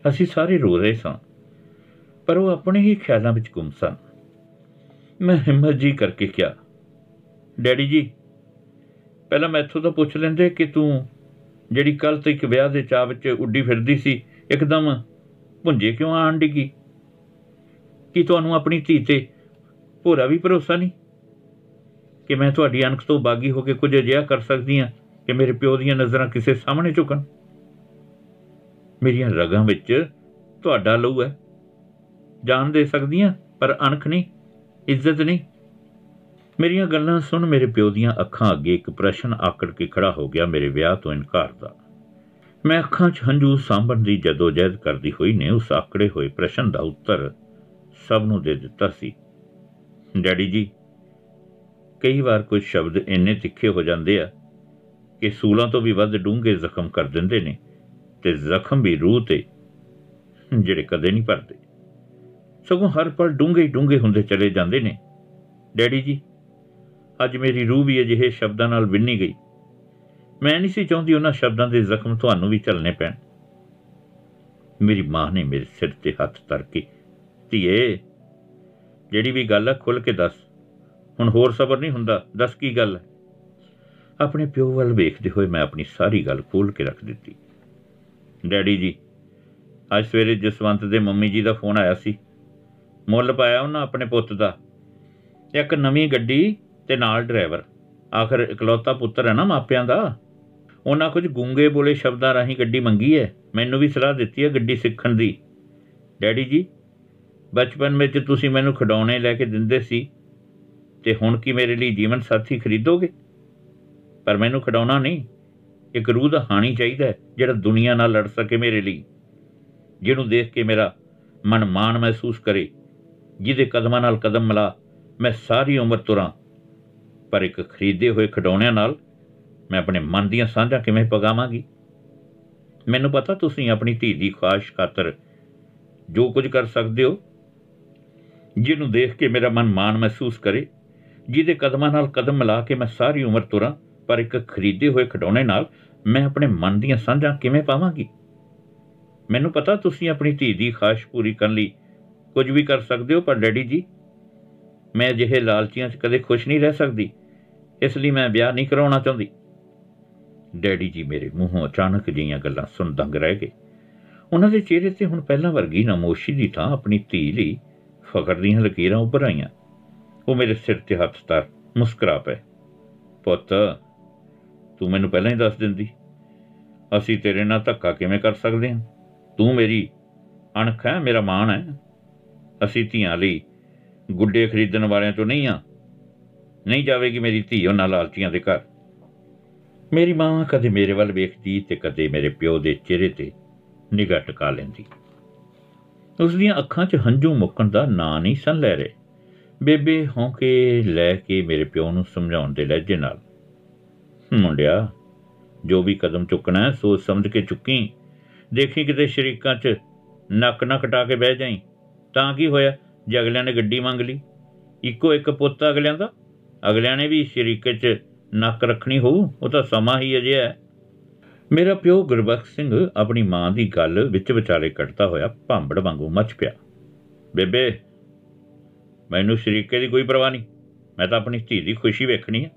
ਅਸੀਂ ਸਾਰੇ ਰੋ ਰਹੇ ਸਾਂ, ਪਰ ਉਹ ਆਪਣੇ ਹੀ ਖਿਆਲਾਂ ਵਿੱਚ ਗੁੰਮ ਸਨ। ਮੈਂ ਹਿੰਮਤ ਜੀ ਕਰਕੇ ਕਿਹਾ, ਡੈਡੀ ਜੀ, ਪਹਿਲਾਂ ਮੈਥੋਂ ਤਾਂ ਪੁੱਛ ਲੈਂਦੇ ਕਿ ਤੂੰ ਜਿਹੜੀ ਕੱਲ ਤੱਕ ਵਿਆਹ ਦੇ ਚਾਹ ਵਿੱਚ ਉੱਡੀ ਫਿਰਦੀ ਸੀ, ਇੱਕਦਮ ਭੁੰਜੇ ਕਿਉਂ ਆਣ ਡਿੱਗੀ ਕੀ? ਤੁਹਾਨੂੰ ਆਪਣੀ ਧੀ ਤੇ ਭੋਰਾ ਵੀ ਭਰੋਸਾ ਨਹੀਂ ਕਿ ਮੈਂ ਤੁਹਾਡੀ ਅਣਖ ਤੋਂ ਬਾਗੀ ਹੋ ਕੇ ਕੁਝ ਅਜਿਹਾ ਕਰ ਸਕਦੀ ਹਾਂ ਕਿ ਮੇਰੇ ਪਿਓ ਦੀਆਂ ਨਜ਼ਰਾਂ ਕਿਸੇ ਸਾਹਮਣੇ ਝੁਕਣ? ਮੇਰੀਆਂ ਰਗਾਂ ਵਿੱਚ ਤੁਹਾਡਾ ਲਹੂ ਹੈ। ਜਾਨ ਦੇ ਸਕਦੀਆਂ ਪਰ ਅਣਖ ਨਹੀਂ। ਇੱਜ਼ਤ ਨਹੀਂ। ਮੇਰੀਆਂ ਗੱਲਾਂ ਸੁਣ ਮੇਰੇ ਪਿਓ ਦੀਆਂ ਅੱਖਾਂ ਅੱਗੇ ਇੱਕ ਪ੍ਰਸ਼ਨ ਆਕੜ ਕੇ ਖੜਾ ਹੋ ਗਿਆ ਮੇਰੇ ਵਿਆਹ ਤੋਂ ਇਨਕਾਰ ਦਾ। ਮੈਂ ਅੱਖਾਂ 'ਚ ਹੰਝੂ ਸਾਂਭਣ ਦੀ ਜਦੋਜਹਿਦ ਕਰਦੀ ਹੋਈ ਨੇ ਉਸ ਆਕੜੇ ਹੋਏ ਪ੍ਰਸ਼ਨ ਦਾ ਉੱਤਰ ਸਭ ਨੂੰ ਦੇ ਦਿੱਤਾ ਸੀ। ਡੈਡੀ ਜੀ, ਕਈ ਵਾਰ ਕੁਝ ਸ਼ਬਦ ਇੰਨੇ ਤਿੱਖੇ ਹੋ ਜਾਂਦੇ ਆ ਕਿ ਸੂਲਾਂ ਤੋਂ ਵੀ ਵੱਧ ਡੂੰਘੇ ਜ਼ਖਮ ਕਰ ਦਿੰਦੇ ਨੇ ਤੇ ਜ਼ਖਮ ਵੀ ਰੂਹ ਤੇ, ਜਿਹੜੇ ਕਦੇ ਨਹੀਂ ਭਰਦੇ। ਸਗੋਂ ਹਰ ਪਲ ਡੂੰਘੇ ਡੂੰਘੇ ਹੁੰਦੇ ਚਲੇ ਜਾਂਦੇ ਨੇ। ਡੈਡੀ ਜੀ, ਅੱਜ ਮੇਰੀ ਰੂਹ ਵੀ ਅਜਿਹੇ ਸ਼ਬਦਾਂ ਨਾਲ ਵਿੰਨੀ ਗਈ। ਮੈਂ ਨਹੀਂ ਸੀ ਚਾਹੁੰਦੀ ਉਹਨਾਂ ਸ਼ਬਦਾਂ ਦੇ ਜ਼ਖਮ ਤੁਹਾਨੂੰ ਵੀ ਝੱਲਣੇ ਪੈਣ। ਮੇਰੀ ਮਾਂ ਨੇ ਮੇਰੇ ਸਿਰ ਤੇ ਹੱਥ ਧਰ ਕੇ ਧੀਏ, ਜਿਹੜੀ ਵੀ ਗੱਲ ਹੈ ਖੁੱਲ ਕੇ ਦੱਸ। ਹੁਣ ਹੋਰ ਸਬਰ ਨਹੀਂ ਹੁੰਦਾ, ਦੱਸ ਕੀ ਗੱਲ ਹੈ ਆਪਣੇ ਪਿਓ ਵੱਲ ਵੇਖਦੇ ਹੋਏ ਮੈਂ ਆਪਣੀ ਸਾਰੀ ਗੱਲ ਖੋਲ ਕੇ ਰੱਖ ਦਿੱਤੀ। ਡੈਡੀ ਜੀ, ਅੱਜ ਸਵੇਰੇ ਜਸਵੰਤ ਦੇ ਮੰਮੀ ਜੀ ਦਾ ਫੋਨ ਆਇਆ ਸੀ। ਮੁੱਲ ਪਾਇਆ ਉਹਨਾਂ ਆਪਣੇ ਪੁੱਤ ਦਾ। ਇੱਕ ਨਵੀਂ ਗੱਡੀ ਤੇ ਨਾਲ ਡਰਾਈਵਰ। ਆਖਰ ਇਕਲੌਤਾ ਪੁੱਤਰ ਹੈ ਨਾ ਮਾਪਿਆਂ ਦਾ। ਉਹਨਾਂ ਕੁਝ ਗੂੰਗੇ ਬੋਲੇ ਸ਼ਬਦਾਂ ਰਾਹੀਂ ਗੱਡੀ ਮੰਗੀ ਹੈ। ਮੈਨੂੰ ਵੀ ਸਲਾਹ ਦਿੱਤੀ ਹੈ ਗੱਡੀ ਸਿੱਖਣ ਦੀ। ਡੈਡੀ ਜੀ, ਬਚਪਨ ਵਿੱਚ ਤੁਸੀਂ ਮੈਨੂੰ ਖਿਡੌਣੇ ਲੈ ਕੇ ਦਿੰਦੇ ਸੀ। ਤੇ ਹੁਣ ਕੀ ਮੇਰੇ ਲਈ ਜੀਵਨ ਸਾਥੀ ਖਰੀਦੋਗੇ? ਪਰ ਮੈਨੂੰ ਖਿਡੌਣਾ ਨਹੀਂ। ਇੱਕ ਰੂਹ ਦਾ ਹਾਣੀ ਚਾਹੀਦਾ ਜਿਹੜਾ ਦੁਨੀਆ ਨਾਲ ਲੜ ਸਕੇ ਮੇਰੇ ਲਈ। ਜਿਹਨੂੰ ਦੇਖ ਕੇ ਮੇਰਾ ਮਨ ਮਾਣ ਮਹਿਸੂਸ ਕਰੇ। ਜਿਹਦੇ ਕਦਮਾਂ ਨਾਲ ਕਦਮ ਮਿਲਾ, ਮੈਂ ਸਾਰੀ ਉਮਰ ਤੁਰਾਂ। ਪਰ ਇੱਕ ਖਰੀਦੇ ਹੋਏ ਖਿਡੌਣਿਆਂ ਨਾਲ ਮੈਂ ਆਪਣੇ ਮਨ ਦੀਆਂ ਸਾਂਝਾਂ ਕਿਵੇਂ ਪਗਾਵਾਂਗੀ? ਮੈਨੂੰ ਪਤਾ ਤੁਸੀਂ ਆਪਣੀ ਧੀ ਦੀ ਖਾਸ਼ ਖਾਤਰ ਜੋ ਕੁਝ ਕਰ ਸਕਦੇ ਹੋ, ਜਿਹਨੂੰ ਦੇਖ ਕੇ ਮੇਰਾ ਮਨ ਮਾਣ ਮਹਿਸੂਸ ਕਰੇ, ਜਿਹਦੇ ਕਦਮਾਂ ਨਾਲ ਕਦਮ ਮਿਲਾ ਕੇ ਮੈਂ ਸਾਰੀ ਉਮਰ ਤੁਰਾਂ, ਪਰ ਇੱਕ ਖਰੀਦੇ ਹੋਏ ਖਿਡੌਣੇ ਨਾਲ ਮੈਂ ਆਪਣੇ ਮਨ ਦੀਆਂ ਸਾਂਝਾਂ ਕਿਵੇਂ ਪਾਵਾਂਗੀ? ਮੈਨੂੰ ਪਤਾ ਤੁਸੀਂ ਆਪਣੀ ਧੀ ਦੀ ਖਾਸ਼ ਪੂਰੀ ਕਰਨ ਲਈ ਕੁਝ ਵੀ ਕਰ ਸਕਦੇ ਹੋ, ਪਰ ਡੈਡੀ ਜੀ, ਮੈਂ ਅਜਿਹੇ ਲਾਲਚੀਆਂ 'ਚ ਕਦੇ ਖੁਸ਼ ਨਹੀਂ ਰਹਿ ਸਕਦੀ, ਇਸ ਲਈ ਮੈਂ ਵਿਆਹ ਨਹੀਂ ਕਰਾਉਣਾ ਚਾਹੁੰਦੀ। ਡੈਡੀ ਜੀ ਮੇਰੇ ਮੂੰਹੋਂ ਅਚਾਨਕ ਜਿਹੀਆਂ ਗੱਲਾਂ ਸੁਣ ਦੰਗ ਰਹਿ ਗਏ। ਉਹਨਾਂ ਦੇ ਚਿਹਰੇ ਤੇ ਹੁਣ ਪਹਿਲਾਂ ਵਰਗੀ ਨਮੋਸ਼ੀ ਦੀ ਥਾਂ ਆਪਣੀ ਧੀ ਲਈ ਫਖਰ ਦੀਆਂ ਲਕੀਰਾਂ ਉੱਭਰ ਆਈਆਂ। ਉਹ ਮੇਰੇ ਸਿਰ ਤੇ ਹੱਥ ਧਰ ਮੁਸਕਰਾ ਪਏ। ਪੁੱਤ, ਤੂੰ ਮੈਨੂੰ ਪਹਿਲਾਂ ਹੀ ਦੱਸ ਦਿੰਦੀ, ਅਸੀਂ ਤੇਰੇ ਨਾਲ ਧੱਕਾ ਕਿਵੇਂ ਕਰ ਸਕਦੇ ਹਾਂ? ਤੂੰ ਮੇਰੀ ਅਣਖ ਹੈ, ਮੇਰਾ ਮਾਣ ਹੈ। ਅਸੀਂ ਧੀਆਂ ਲਈ ਗੁੱਡੇ ਖਰੀਦਣ ਵਾਲਿਆਂ ਤੋਂ ਨਹੀਂ ਆ ਨਹੀਂ ਜਾਵੇਗੀ ਮੇਰੀ ਧੀ ਉਹਨਾਂ ਲਾਲਚੀਆਂ ਦੇ ਘਰ। ਮੇਰੀ ਮਾਂ ਕਦੇ ਮੇਰੇ ਵੱਲ ਵੇਖਦੀ ਤੇ ਕਦੇ ਮੇਰੇ ਪਿਓ ਦੇ ਚਿਹਰੇ ਤੇ ਨਿਗਾਹ ਟਿਕਾ ਲੈਂਦੀ। ਉਸ ਦੀਆਂ ਅੱਖਾਂ 'ਚ ਹੰਝੂ ਮੁੱਕਣ ਦਾ ਨਾਂ ਨਹੀਂ ਸਨ ਲੈ ਰਹੇ। ਬੇਬੇ ਹੌਂਕੇ ਲੈ ਕੇ ਮੇਰੇ ਪਿਓ ਨੂੰ ਸਮਝਾਉਣ ਦੇ ਲਹਿਜੇ ਨਾਲ, ਮੁੰਡਿਆ, ਜੋ ਵੀ ਕਦਮ ਚੁੱਕਣਾ ਹੈ ਸੋਚ ਸਮਝ ਕੇ ਚੁੱਕੀ। ਦੇਖੀ ਕਿਤੇ ਸ਼ਰੀਕਾਂ 'ਚ ਨੱਕ ਨਾ ਕਟਾ ਕੇ ਬਹਿ ਜਾਈ। ਤਾਂ ਕੀ ਹੋਇਆ? ਜੇ ਅਗਲਿਆਂ ਨੇ ਗੱਡੀ ਮੰਗ ਲਈ। ਇੱਕੋ ਇੱਕ ਪੁੱਤ ਅਗਲਿਆਂ ਦਾ? ਅਗਲਿਆਂ ਨੇ ਵੀ ਸ਼ਰੀਕੇ 'ਚ ਨੱਕ ਰੱਖਣੀ ਹੋਊ, ਉਹ ਤਾਂ ਸਮਾਂ ਹੀ ਅਜੇ ਹੈ। ਮੇਰਾ ਪਿਓ ਗੁਰਬਖਸ਼ ਸਿੰਘ ਆਪਣੀ ਮਾਂ ਦੀ ਗੱਲ ਵਿੱਚ ਵਿਚਾਲੇ ਕੱਟਦਾ ਹੋਇਆ ਭਾਂਬੜ ਵਾਂਗੂ ਮੱਚ ਪਿਆ। ਬੇਬੇ, ਮੈਨੂੰ ਸ਼ਰੀਕੇ ਦੀ ਕੋਈ ਪਰਵਾਹ ਨਹੀਂ। ਮੈਂ ਤਾਂ ਆਪਣੀ ਧੀ ਦੀ ਖੁਸ਼ੀ ਵੇਖਣੀ ਹੈ।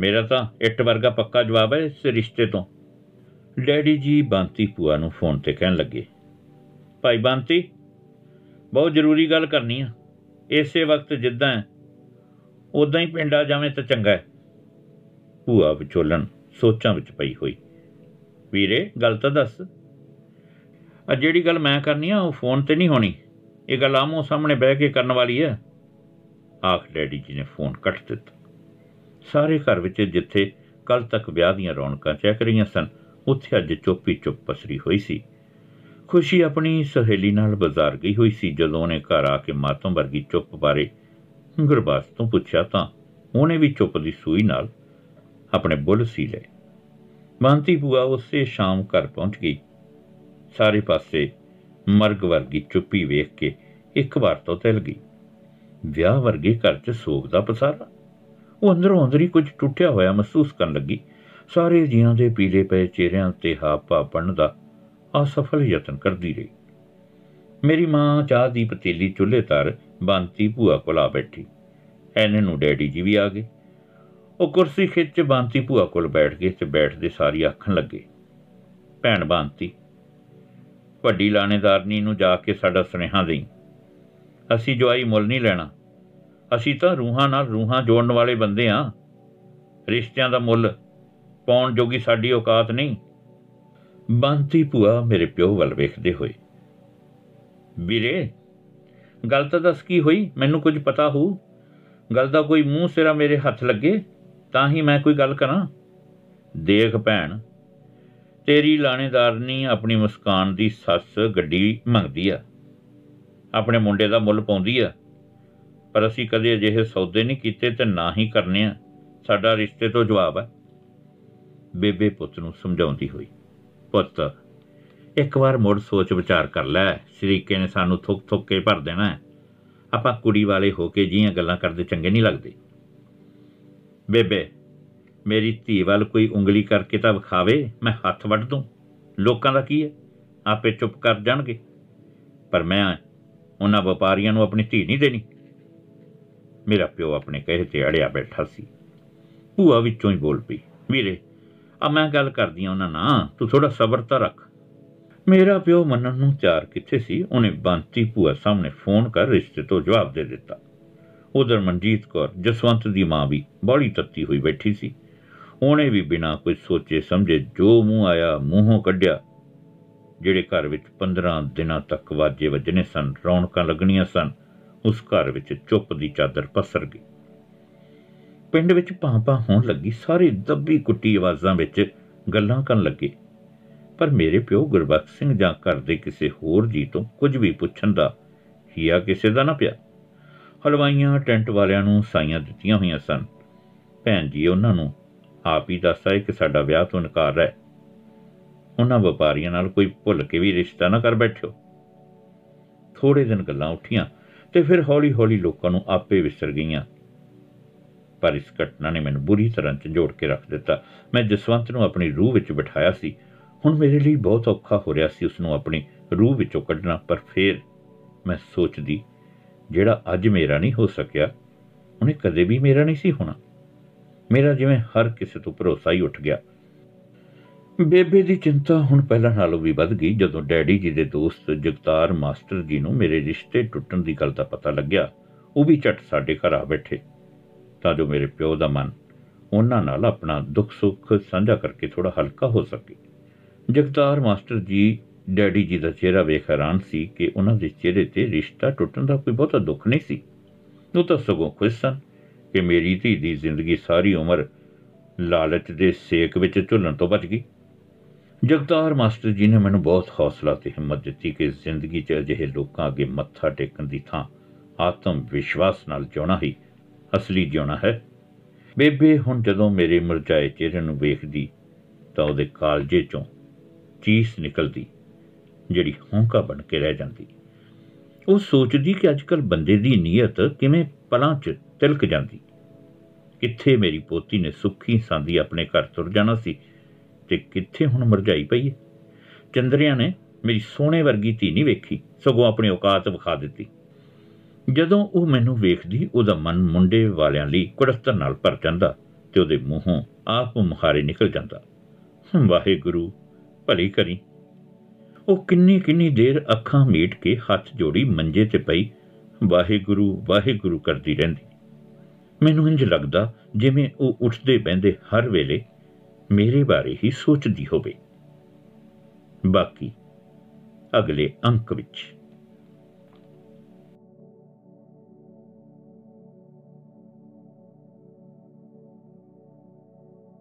ਮੇਰਾ ਤਾਂ ਇੱਟ ਵਰਗਾ ਪੱਕਾ ਜਵਾਬ ਹੈ ਇਸ ਰਿਸ਼ਤੇ ਤੋਂ। ਡੈਡੀ ਜੀ ਬੰਤੀ ਪੂਆ ਨੂੰ ਫੋਨ ਤੇ ਕਹਿਣ ਲੱਗੇ, ਭਾਈ ਬੰਤੀ ਬਹੁਤ ਜ਼ਰੂਰੀ ਗੱਲ ਕਰਨੀ ਆ। ਇਸੇ ਵਕਤ ਜਿੱਦਾਂ ਉਦਾਂ ਹੀ ਪਿੰਡ ਆ ਜਾਵੇਂ ਤਾਂ ਚੰਗਾ ਹੈ। ਭੂਆ ਵਿਚੋਲਣ ਸੋਚਾਂ ਵਿੱਚ ਪਈ ਹੋਈ। ਵੀਰੇ, ਗੱਲ ਤਾਂ ਦੱਸ। ਆ ਜਿਹੜੀ ਗੱਲ ਮੈਂ ਕਰਨੀ ਆ, ਉਹ ਫੋਨ ਤੇ ਨਹੀਂ ਹੋਣੀ। ਇਹ ਗੱਲ ਆਮੋ ਸਾਹਮਣੇ ਬਹਿ ਕੇ ਕਰਨ ਵਾਲੀ ਹੈ ਆਖ, ਡੈਡੀ ਜੀ ਨੇ ਫੋਨ ਕੱਟ ਦਿੱਤਾ। ਸਾਰੇ ਘਰ ਵਿੱਚ ਜਿੱਥੇ ਕੱਲ ਤੱਕ ਵਿਆਹ ਦੀਆਂ ਰੌਣਕਾਂ ਚੈੱਕ ਰਹੀਆਂ ਸਨ, ਉੱਥੇ ਅੱਜ ਚੁੱਪੀ ਚੁੱਪ ਪਸਰੀ ਹੋਈ ਸੀ। ਖੁਸ਼ੀ ਆਪਣੀ ਸਹੇਲੀ ਨਾਲ ਬਾਜ਼ਾਰ ਗਈ ਹੋਈ ਸੀ। ਜਦੋਂ ਉਹਨੇ ਘਰ ਆ ਕੇ ਮਾਤਮ ਵਰਗੀ ਚੁੱਪ ਬਾਰੇ ਗੁਰਬਾਸ ਤੋਂ ਪੁੱਛਿਆ ਤਾਂ ਉਹਨੇ ਵੀ ਚੁੱਪ ਦੀ ਸੂਈ ਨਾਲ ਆਪਣੇ ਬੁੱਲ ਸੀ ਲਏ। ਮਾਨਤੀ ਬੂਆ ਉਸੇ ਸ਼ਾਮ ਘਰ ਪਹੁੰਚ ਗਈ। ਸਾਰੇ ਪਾਸੇ ਮਰਗ ਵਰਗੀ ਚੁੱਪੀ ਵੇਖ ਕੇ ਇੱਕ ਵਾਰ ਤੋਂ ਤਿਲ ਗਈ। ਵਿਆਹ ਵਰਗੇ ਘਰ 'ਚ ਸੋਗ ਦਾ ਪਸਾਰਾ। ਉਹ ਅੰਦਰੋਂ ਅੰਦਰ ਹੀ ਕੁਝ ਟੁੱਟਿਆ ਹੋਇਆ ਮਹਿਸੂਸ ਕਰਨ ਲੱਗੀ। ਸਾਰੇ ਜੀਆਂ ਦੇ ਪੀਲੇ ਪਏ ਚਿਹਰਿਆਂ ਤੇ ਹਾਪਾ ਬਣਨ ਦਾ ਅਸਫਲ ਯਤਨ ਕਰਦੀ ਰਹੀ। ਮੇਰੀ ਮਾਂ ਚਾਹ ਦੀ ਪਤੀਲੀ ਚੁੱਲ੍ਹੇ ਤਰ ਬੰਤੀ ਭੂਆ ਕੋਲ ਆ ਬੈਠੀ। ਐਨੇ ਨੂੰ ਡੈਡੀ ਜੀ ਵੀ ਆ ਗਏ। ਉਹ ਕੁਰਸੀ ਖਿੱਚ ਬੰਤੀ ਭੂਆ ਕੋਲ ਬੈਠ ਗਏ ਤੇ ਬੈਠਦੇ ਸਾਰੀ ਆਖਣ ਲੱਗੇ, ਭੈਣ ਬੰਤੀ, ਵੱਡੀ ਲਾਣੇਦਾਰਨੀ ਨੂੰ ਜਾ ਕੇ ਸਾਡਾ ਸੁਨੇਹਾ ਦੇਈ। ਅਸੀਂ ਜਵਾਈ ਮੁੱਲ ਨਹੀਂ ਲੈਣਾ। ਅਸੀਂ ਤਾਂ ਰੂਹਾਂ ਨਾਲ ਰੂਹਾਂ ਜੋੜਨ ਵਾਲੇ ਬੰਦੇ ਆ। ਰਿਸ਼ਤਿਆਂ ਦਾ ਮੁੱਲ ਪਾਉਣ ਜੋਗੀ ਸਾਡੀ ਔਕਾਤ ਨਹੀਂ। ਬੰਤੀ ਭੂਆ ਮੇਰੇ ਪਿਓ ਵੱਲ ਵੇਖਦੇ ਹੋਏ। ਵੀਰੇ, ਗੱਲ ਤਾਂ ਦੱਸ ਕੀ ਹੋਈ? ਮੈਨੂੰ ਕੁਝ ਪਤਾ ਹੋ ਗੱਲ ਦਾ ਕੋਈ ਮੂੰਹ ਸਿਰਾ ਮੇਰੇ ਹੱਥ ਲੱਗੇ, ਤਾਂ ਹੀ ਮੈਂ ਕੋਈ ਗੱਲ ਕਰਾਂ। ਦੇਖ ਭੈਣ, ਤੇਰੀ ਲਾਣੇਦਾਰਨੀ ਆਪਣੀ ਮੁਸਕਾਨ ਦੀ ਸੱਸ ਗੱਡੀ ਮੰਗਦੀ ਆ। ਆਪਣੇ ਮੁੰਡੇ ਦਾ ਮੁੱਲ ਪਾਉਂਦੀ ਆ। ਪਰ ਅਸੀਂ ਕਦੇ ਅਜਿਹੇ ਸੌਦੇ ਨਹੀਂ ਕੀਤੇ ਤੇ ਨਾ ਹੀ ਕਰਨੇ ਆ। ਸਾਡਾ ਰਿਸ਼ਤੇ ਤੋਂ ਜਵਾਬ ਹੈ ਬੇਬੇ ਪੁੱਤ ਨੂੰ ਸਮਝਾਉਂਦੀ ਹੋਈ। ਪੁੱਤ, ਇੱਕ ਵਾਰ ਮੁੜ ਸੋਚ ਵਿਚਾਰ ਕਰ ਲੈ, ਸ਼ਰੀਕੇ ਨੇ ਸਾਨੂੰ ਥੁੱਕ ਥੁੱਕ ਕੇ ਭਰ ਦੇਣਾ ਹੈ। ਆਪਾਂ ਕੁੜੀ ਵਾਲੇ ਹੋ ਕੇ ਜੀਆਂ ਗੱਲਾਂ ਕਰਦੇ ਚੰਗੇ ਨਹੀਂ ਲੱਗਦੇ। ਬੇਬੇ, ਮੇਰੀ ਧੀ ਵੱਲ ਕੋਈ ਉਂਗਲੀ ਕਰਕੇ ਤਾਂ ਵਿਖਾਵੇ, ਮੈਂ ਹੱਥ ਵੱਢ ਦੂੰ। ਲੋਕਾਂ ਦਾ ਕੀ ਹੈ? ਆਪੇ ਚੁੱਪ ਕਰ ਜਾਣਗੇ। ਪਰ ਮੈਂ ਉਹਨਾਂ ਵਪਾਰੀਆਂ ਨੂੰ ਆਪਣੀ ਧੀ ਨਹੀਂ ਦੇਣੀ। ਮੇਰਾ ਪਿਓ ਆਪਣੇ ਕਹੇ ਤੇ ਅੜਿਆ ਬੈਠਾ ਸੀ। ਭੂਆ ਵਿੱਚੋਂ ਹੀ ਬੋਲ ਪਈ, ਵੀਰੇ ਆ ਮੈਂ ਗੱਲ ਕਰਦੀ ਆ ਉਹਨਾਂ ਨਾਲ, ਤੂੰ ਥੋੜਾ ਸਬਰ ਤਾਂ ਰੱਖ। ਮੇਰਾ ਪਿਓ ਮੰਨਣ ਨੂੰ ਤਿਆਰ ਕਿੱਥੇ ਸੀ, ਉਹਨੇ ਬੰਤੀ ਭੂਆ ਸਾਹਮਣੇ ਫੋਨ ਕਰ ਰਿਸ਼ਤੇ ਤੋਂ ਜਵਾਬ ਦੇ ਦਿੱਤਾ। ਉਧਰ ਮਨਜੀਤ ਕੌਰ, ਜਸਵੰਤ ਦੀ ਮਾਂ ਵੀ ਬੜੀ ਤੱਤੀ ਹੋਈ ਬੈਠੀ ਸੀ। ਉਹਨੇ ਵੀ ਬਿਨਾਂ ਕੁਝ ਸੋਚੇ ਸਮਝੇ ਜੋ ਮੂੰਹ ਆਇਆ, ਮੂੰਹੋਂ ਕੱਢਿਆ। ਜਿਹੜੇ ਘਰ ਵਿੱਚ 15 ਦਿਨਾਂ ਤੱਕ ਵਾਜੇ ਵੱਜਣੇ ਸਨ, ਰੌਣਕਾਂ ਲੱਗਣੀਆਂ ਸਨ, ਉਸ ਘਰ ਵਿੱਚ ਚੁੱਪ ਦੀ ਚਾਦਰ ਪਸਰ ਗਈ। ਪਿੰਡ ਵਿੱਚ ਭਾਂਪਾ ਹੋਣ ਲੱਗੀ, ਸਾਰੇ ਦੱਬੀ ਕੁੱਟੀ ਆਵਾਜ਼ਾਂ ਵਿੱਚ ਗੱਲਾਂ ਕਰਨ ਲੱਗੇ। ਪਰ ਮੇਰੇ ਪਿਓ ਗੁਰਬਖਸ਼ ਸਿੰਘ ਜਾਂ ਘਰ ਦੇ ਕਿਸੇ ਹੋਰ ਜੀ ਤੋਂ ਕੁਝ ਵੀ ਪੁੱਛਣ ਦਾ ਹਿਆ ਕਿਸੇ ਦਾ ਨਾ ਪਿਆ। ਹਲਵਾਈਆਂ ਟੈਂਟ ਵਾਲਿਆਂ ਨੂੰ ਸਾਈਆਂ ਦਿੱਤੀਆਂ ਹੋਈਆਂ ਸਨ। ਭੈਣ ਜੀ, ਉਹਨਾਂ ਨੂੰ ਆਪ ਹੀ ਦੱਸਦਾ ਹੈ ਕਿ ਸਾਡਾ ਵਿਆਹ ਤੋਂ ਇਨਕਾਰ ਹੈ। ਉਹਨਾਂ ਵਪਾਰੀਆਂ ਨਾਲ ਕੋਈ ਭੁੱਲ ਕੇ ਵੀ ਰਿਸ਼ਤਾ ਨਾ ਕਰ ਬੈਠਿਓ। ਥੋੜੇ ਦਿਨ ਗੱਲਾਂ ਉੱਠੀਆਂ ਤੇ ਫਿਰ ਹੌਲੀ-ਹੌਲੀ ਲੋਕਾਂ ਨੂੰ ਆਪੇ ਵਿਸਰ ਗਈਆਂ। ਪਰ ਇਸ ਘਟਨਾ ਨੇ ਮੈਨੂੰ ਬੁਰੀ ਤਰ੍ਹਾਂ ਝੰਜੋੜ ਕੇ ਰੱਖ ਦਿੱਤਾ। ਮੈਂ ਜਸਵੰਤ ਨੂੰ ਆਪਣੀ ਰੂਹ ਵਿੱਚ ਬਿਠਾਇਆ ਸੀ। ਹੁਣ ਮੇਰੇ ਲਈ ਬਹੁਤ ਔਖਾ ਹੋ ਰਿਹਾ ਸੀ ਉਸ ਨੂੰ ਆਪਣੀ ਰੂਹ ਵਿੱਚੋਂ ਕੱਢਣਾ, ਪਰ ਫਿਰ ਮੈਂ ਸੋਚਦੀ, ਜਿਹੜਾ ਅੱਜ ਮੇਰਾ ਨਹੀਂ ਹੋ ਸਕਿਆ, ਉਹਨੇ ਕਦੇ ਵੀ ਮੇਰਾ ਨਹੀਂ ਸੀ ਹੋਣਾ। ਮੇਰਾ ਜਿਵੇਂ ਹਰ ਕਿਸੇ ਤੋਂ ਭਰੋਸਾ ਹੀ ਉੱਠ ਗਿਆ। ਬੇਬੇ ਦੀ ਚਿੰਤਾ ਹੁਣ ਪਹਿਲਾਂ ਨਾਲੋਂ ਵੀ ਵੱਧ ਗਈ ਜਦੋਂ ਡੈਡੀ ਜੀ ਦੇ ਦੋਸਤ ਜਗਤਾਰ ਮਾਸਟਰ ਜੀ ਨੂੰ ਮੇਰੇ ਰਿਸ਼ਤੇ ਟੁੱਟਣ ਦੀ ਗੱਲ ਦਾ ਪਤਾ ਲੱਗਿਆ। ਉਹ ਵੀ ਝਟ ਸਾਡੇ ਘਰ ਆ ਬੈਠੇ। ਤਾਂ ਜੋ ਮੇਰੇ ਪਿਓ ਦਾ ਮਨ ਉਹਨਾਂ ਨਾਲ ਆਪਣਾ ਦੁੱਖ ਸੁੱਖ ਸਾਂਝਾ ਕਰਕੇ ਥੋੜਾ ਹਲਕਾ ਹੋ ਸਕੇ। ਜਗਤਾਰ ਮਾਸਟਰ ਜੀ, ਡੈਡੀ ਜੀ ਦਾ ਚਿਹਰਾ ਵੇਖ ਹੈਰਾਨ ਸੀ ਕਿ ਉਹਨਾਂ ਦੇ ਚਿਹਰੇ ਤੇ ਰਿਸ਼ਤਾ ਟੁੱਟਣ ਦਾ ਕੋਈ ਬਹੁਤਾ ਦੁੱਖ ਨਹੀਂ ਸੀ। ਉਹ ਤਾਂ ਸਗੋਂ ਖੁਸ਼ ਸਨ ਕਿ ਮੇਰੀ ਧੀ ਦੀ ਜ਼ਿੰਦਗੀ ਸਾਰੀ ਉਮਰ ਲਾਲਚ ਦੇ ਸੇਕ ਵਿੱਚ ਝੁੱਲਣ ਤੋਂ ਬਚ ਗਈ। ਜਗਤਾਰ ਮਾਸਟਰ ਜੀ ਨੇ ਮੈਨੂੰ ਬਹੁਤ ਹੌਸਲਾ ਤੇ ਹਿੰਮਤ ਦਿੱਤੀ ਕਿ ਜ਼ਿੰਦਗੀ 'ਚ ਅਜਿਹੇ ਲੋਕਾਂ ਅੱਗੇ ਮੱਥਾ ਟੇਕਣ ਦੀ ਥਾਂ ਆਤਮ ਵਿਸ਼ਵਾਸ ਨਾਲ ਜਿਉਣਾ ਹੀ ਅਸਲੀ ਜਿਉਣਾ ਹੈ। ਬੇਬੇ ਹੁਣ ਜਦੋਂ ਮੇਰੇ ਮੁਰਝਾਏ ਚਿਹਰੇ ਨੂੰ ਵੇਖਦੀ, ਤਾਂ ਉਹਦੇ ਕਾਲਜੇ 'ਚੋਂ ਚੀਸ ਨਿਕਲਦੀ, ਜਿਹੜੀ ਹੌਂਕਾ ਬਣ ਕੇ ਰਹਿ ਜਾਂਦੀ। ਉਹ ਸੋਚਦੀ ਕਿ ਅੱਜਕੱਲ ਬੰਦੇ ਦੀ ਨੀਅਤ ਕਿਵੇਂ ਪਲਾਂ 'ਚ ਤਿਲਕ ਜਾਂਦੀ। ਕਿੱਥੇ ਮੇਰੀ ਪੋਤੀ ਨੇ ਸੁੱਖੀ ਸਾਂਦੀ ਆਪਣੇ ਘਰ ਤੁਰ ਜਾਣਾ ਸੀ ਤੇ ਕਿੱਥੇ ਹੁਣ ਮਰਜਾਈ ਪਈ ਹੈ? ਚੰਦਰਿਆ ਨੇ ਮੇਰੀ ਸੋਹਣੇ ਵਰਗੀ ਧੀ ਨਹੀਂ ਵੇਖੀ, ਸਗੋਂ ਆਪਣੀ ਔਕਾਤ ਵਿਖਾ ਦਿੱਤੀ। ਜਦੋਂ ਉਹ ਮੈਨੂੰ ਵੇਖਦੀ, ਉਹਦਾ ਮਨ ਮੁੰਡੇ ਵਾਲਿਆਂ ਲਈ ਕੁੜਸਤਰ ਨਾਲ ਭਰ ਜਾਂਦਾ ਤੇ ਉਹਦੇ ਮੂੰਹੋਂ ਆਪ ਮੁਹਾਰੇ ਨਿਕਲ ਜਾਂਦਾ। ਵਾਹਿਗੁਰੂ, ਭਲੀ ਕਰੀ। ਉਹ ਕਿੰਨੀ ਕਿੰਨੀ ਦੇਰ ਅੱਖਾਂ ਮੀਟ ਕੇ ਹੱਥ ਜੋੜੀ ਮੰਜੇ ਤੇ ਪਈ, ਵਾਹਿਗੁਰੂ ਵਾਹਿਗੁਰੂ ਕਰਦੀ ਰਹਿੰਦੀ। ਮੈਨੂੰ ਇੰਜ ਲੱਗਦਾ ਜਿਵੇਂ ਉਹ ਉੱਠਦੇ ਬੈੰਦੇ ਹਰ ਵੇਲੇ ਮੇਰੇ ਬਾਰੇ ਹੀ ਸੋਚਦੀ ਹੋਵੇ। ਬਾਕੀ ਅਗਲੇ ਅੰਕ ਵਿੱਚ।